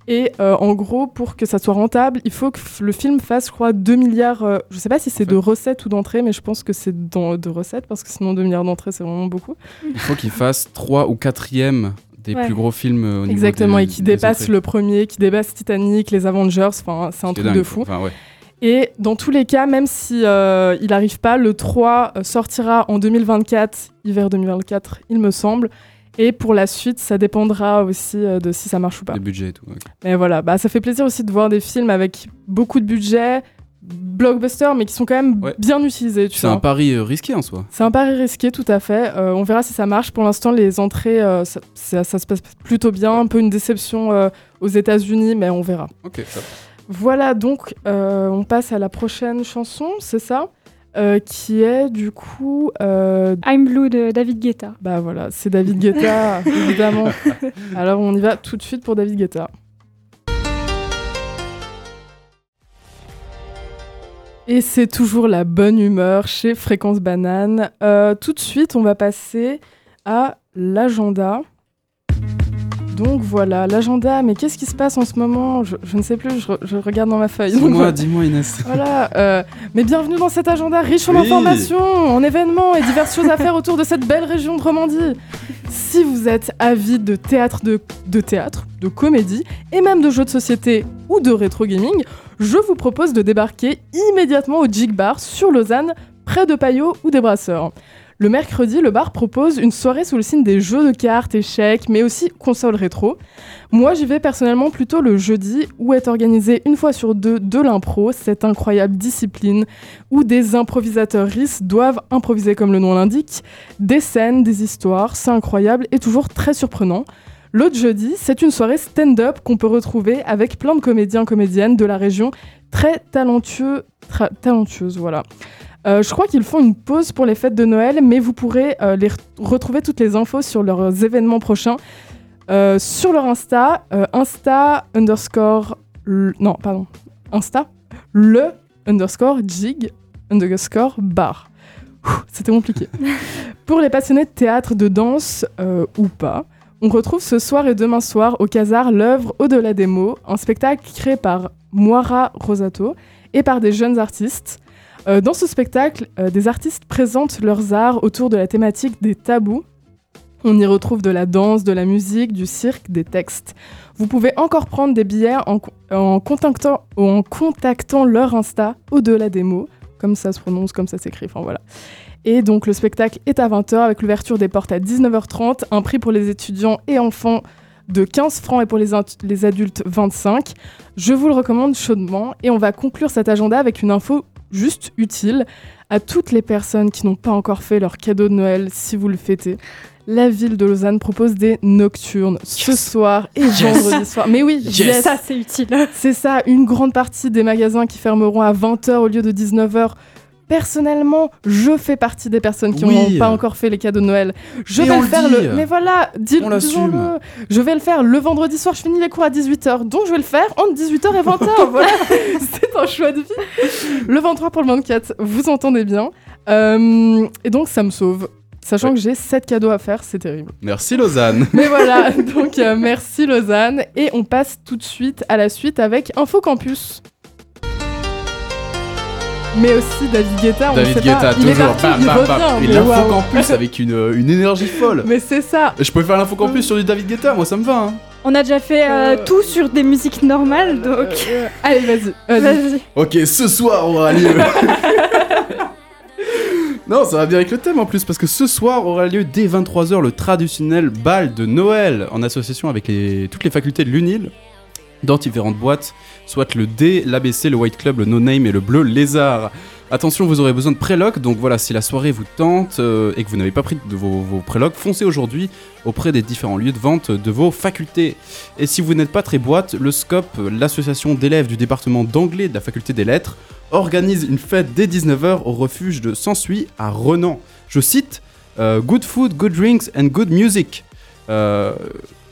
Et euh, en gros, pour que ça soit rentable, il faut que le film fasse, je crois, 2 milliards. euh, je sais pas si c'est de recettes ou d'entrées, mais je pense que c'est de recettes, parce que sinon 2 milliards d'entrées, c'est vraiment beaucoup. Il faut qu'il fasse trois ou quatrième des Ouais. plus gros films euh, au niveau Exactement, des- et qui dépasse le premier, qui dépasse Titanic, les Avengers, enfin, c'est un truc dingue, de fou. Enfin, ouais. Et dans tous les cas, même si euh, il n'arrive pas, le 3 euh, sortira en 2024, hiver 2024, il me semble. Et pour la suite, ça dépendra aussi euh, de si ça marche ou pas. Les budgets et tout. ok. Mais voilà, bah, ça fait plaisir aussi de voir des films avec beaucoup de budget, blockbuster, mais qui sont quand même Ouais. bien utilisés. C'est un pari euh, risqué en soi. C'est un pari risqué, tout à fait. Euh, on verra si ça marche. Pour l'instant, les entrées, euh, ça, ça- ça se passe plutôt bien. Un peu une déception euh, aux États-Unis, mais on verra. Ok, ça. Voilà, donc on passe à la prochaine chanson, c'est ça? Euh, Qui est du coup. euh, I'm Blue de David Guetta. bah voilà, c'est David Guetta, évidemment. Alors on y va tout de suite pour David Guetta. Et c'est toujours la bonne humeur chez Fréquence Banane. Euh, tout de suite, on va passer à l'agenda. Donc voilà, l'agenda, mais qu'est-ce qui se passe en ce moment? Je, je ne sais plus, je, re- je regarde dans ma feuille. Dis-moi, dis-moi Inès. voilà, euh, mais bienvenue dans cet agenda riche en Oui. informations, en événements et diverses choses à faire autour de cette belle région de Romandie. Si vous êtes avide de théâtre, de, de théâtre, de comédie et même de jeux de société ou de rétro gaming, je vous propose de débarquer immédiatement au Jig Bar sur Lausanne, près de Payot ou des Brasseurs. Le mercredi, le bar propose une soirée sous le signe des jeux de cartes, échecs, mais aussi consoles rétro. Moi, j'y vais personnellement plutôt le jeudi, où est organisé une fois sur deux de l'impro, cette incroyable discipline où des improvisateurs RIS doivent improviser comme le nom l'indique, des scènes, des histoires, c'est incroyable et toujours très surprenant. L'autre jeudi, c'est une soirée stand-up qu'on peut retrouver avec plein de comédiens, comédiennes de la région, très talentueux, talentueuses, voilà. Euh, je crois qu'ils font une pause pour les fêtes de Noël, mais vous pourrez euh, les re- retrouver toutes les infos sur leurs événements prochains euh, sur leur Insta, euh, Insta underscore, non, pardon, Insta, le underscore jig underscore bar. C'était compliqué. Pour les passionnés de théâtre, de danse euh, ou pas, on retrouve ce soir et demain soir au Casar l'œuvre Au-delà des mots, un spectacle créé par Moira Rosato et par des jeunes artistes. Euh, dans ce spectacle, euh, des artistes présentent leurs arts autour de la thématique des tabous. On y retrouve de la danse, de la musique, du cirque, des textes. Vous pouvez encore prendre des billets en, co- en contactant, leur Insta au-delà des mots, comme ça se prononce, comme ça s'écrit, enfin voilà. Et donc le spectacle est à 20h avec l'ouverture des portes à 19h30, un prix pour les étudiants et enfants de 15 francs et pour les, les adultes 25. Je vous le recommande chaudement et on va conclure cet agenda avec une info juste utile à toutes les personnes qui n'ont pas encore fait leur cadeau de Noël si vous le fêtez. La ville de Lausanne propose des nocturnes ce soir et vendredi soir. Mais oui, yes. Ça, c'est utile. C'est ça, une grande partie des magasins qui fermeront à 20h au lieu de 19h. Personnellement, je fais partie des personnes qui n'ont Oui. pas encore fait les cadeaux de Noël. Je Et vais le le faire dit. le. Mais voilà, dis On disons-le. Je vais le faire le vendredi soir. Je finis les cours à 18h, donc je vais le faire entre 18h et 20h. voilà, c'est un choix de vie. Le 23 pour le 24, vous entendez bien. Euh, et donc ça me sauve. Sachant Ouais. que j'ai 7 cadeaux à faire, c'est terrible. Merci Lausanne. Mais voilà, donc euh, merci Lausanne. Et on passe tout de suite à la suite avec Info Campus. Mais aussi David Guetta, on David sait Guetta, pas, il est toujours. parti, Bam, il bam, revient, bam. Et l'info campus avec une, euh, une énergie folle. Mais c'est ça. Je peux faire l'info campus sur du David Guetta, moi ça me va. hein. On a déjà fait euh, Euh, tout sur des musiques normales, donc Euh, allez, vas-y. vas-y. vas-y. Ok, ce soir aura lieu. non, ça va bien avec le thème en plus, parce que ce soir aura lieu dès 23h le traditionnel bal de Noël, en association avec les- toutes les facultés de l'UNIL, dans différentes boîtes, soit le D, l'ABC, le White Club, le No Name et le Bleu Lézard. Attention, vous aurez besoin de préloc, donc voilà, si la soirée vous tente euh, et que vous n'avez pas pris de vos, vos prélocs, foncez aujourd'hui auprès des différents lieux de vente de vos facultés. Et si vous n'êtes pas très boîte, le SCOP, l'association d'élèves du département d'anglais de la faculté des lettres, organise une fête dès 19h au refuge de Sansuy à Renan. Je cite euh, Good food, good drinks and good music. Euh,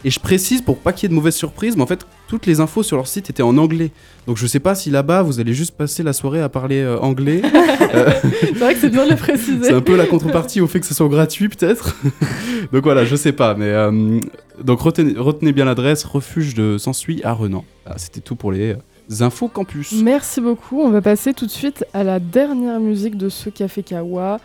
et je précise pour pas qu'il y ait de mauvaises surprises, mais en fait, toutes les infos sur leur site étaient en anglais. Donc je sais pas si là-bas vous allez juste passer la soirée à parler euh, anglais. Euh, C'est vrai que c'est bien de le préciser. c'est un peu la contrepartie au fait que ce soit gratuit peut-être. donc voilà, je sais pas, mais euh, donc retenez, retenez bien l'adresse refuge de Sansuy à Renan. Voilà, C'était tout pour les infos campus. Merci beaucoup. On va passer tout de suite à la dernière musique de ce Café Kawa.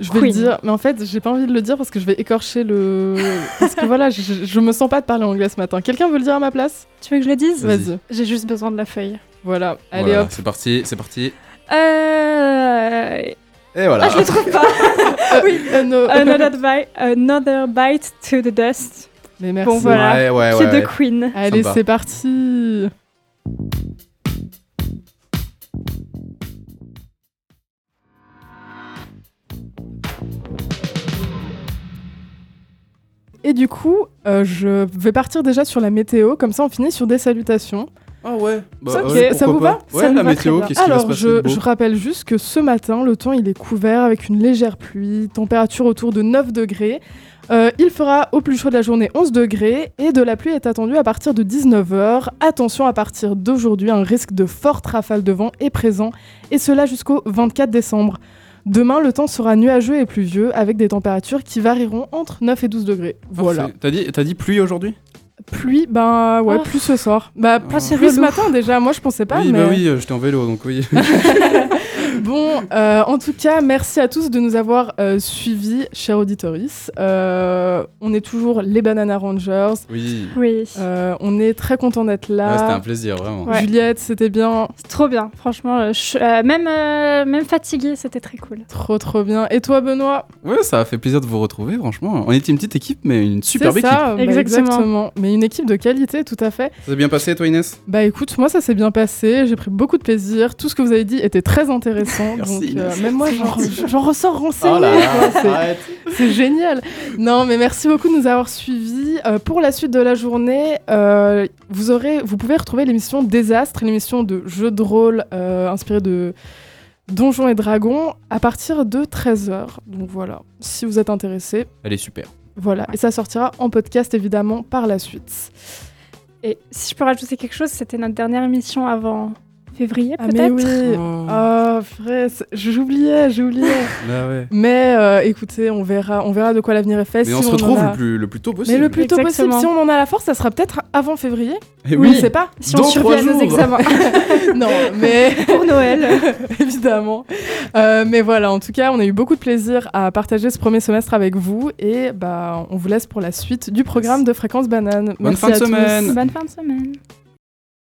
Je vais Queen. le dire, mais en fait, j'ai pas envie de le dire parce que je vais écorcher le. Parce que voilà, je, je me sens pas de parler anglais ce matin. Quelqu'un veut le dire à ma place? Tu veux que je le dise? Vas-y. J'ai juste besoin de la feuille. Voilà, allez Voilà, hop. C'est parti, c'est parti. Euh... Et voilà. Ah, je le trouve pas. oui, euh, no- Another, bite, another bite to the dust. Mais merci. Bon, voilà. Ouais, ouais, ouais. de Queen. Allez, c'est parti. Et du coup, euh, je vais partir déjà sur la météo, comme ça on finit sur des salutations. Ah ouais. Bah, Ça, ouais, vous pas. va Ouais, Ça la va météo, qu'est-ce qui va se Alors, passer je, beau je rappelle juste que ce matin, le temps il est couvert avec une légère pluie, température autour de 9 degrés. Euh, il fera au plus chaud de la journée 11 degrés et de la pluie est attendue à partir de 19h. Attention, à partir d'aujourd'hui, un risque de forte rafale de vent est présent et cela jusqu'au 24 décembre. Demain, le temps sera nuageux et pluvieux avec des températures qui varieront entre 9 et 12 degrés. Voilà. T'as dit, t'as dit pluie aujourd'hui? Pluie, ben ouais, Oh. plus ce soir. Bah, Ah, c'est c'est ce matin déjà, moi je pensais pas. Oui, mais... bah oui, euh, j'étais en vélo, donc oui. Bon, euh, en tout cas, merci à tous de nous avoir euh, suivis, chers auditoris. Euh, on est toujours les Banana Rangers. oui. Oui. Euh, on est très content d'être Ouais, c'était un là. plaisir, vraiment. Ouais. Juliette, c'était bien, C'est trop bien. Franchement, je- même, euh, même fatiguée, c'était très cool. trop trop bien. Et toi, Benoît? Ouais, ça a fait plaisir de vous retrouver, franchement. On était une petite équipe, mais une superbe C'est équipe. ça, bah, Exactement. exactement. Mais une équipe de qualité, tout à fait. Ça s'est bien passé, toi, Inès? Bah écoute, moi ça s'est bien passé, j'ai pris beaucoup de plaisir. Tout ce que vous avez dit était très intéressant. Merci, donc Inès. même moi, j'en, ressors renseignée. Oh là là, quoi. C'est- arrête. C'est génial. Non, mais merci beaucoup de nous avoir suivis. Euh, pour la suite de la journée, euh, vous, aurez, vous pouvez retrouver l'émission Désastre, l'émission de jeux de rôle euh, inspirée de Donjons et Dragons, à partir de 13h. Donc voilà, si vous êtes intéressé, Elle est super. voilà. Et ça sortira en podcast évidemment par la suite. Et si je peux rajouter quelque chose, c'était notre dernière émission avant février, Ah, peut-être oui. Oh. Ah, frère, c'est- j'oubliais, j'oubliais. Bah ouais. mais euh, écoutez, on verra, on verra de quoi l'avenir est fait. Mais si on se retrouve a- le, plus, le plus tôt possible. Mais le plus tôt Exactement. possible, si on en a la force, ça sera peut-être avant février. Et On ne sait pas. Si on survit à nos examens non, mais pour Noël. évidemment. Euh, mais voilà, en tout cas, on a eu beaucoup de plaisir à partager ce premier semestre avec vous et bah, on vous laisse pour la suite du programme de Fréquence Banane. Bonne Merci fin de tous. semaine. Bonne fin de semaine.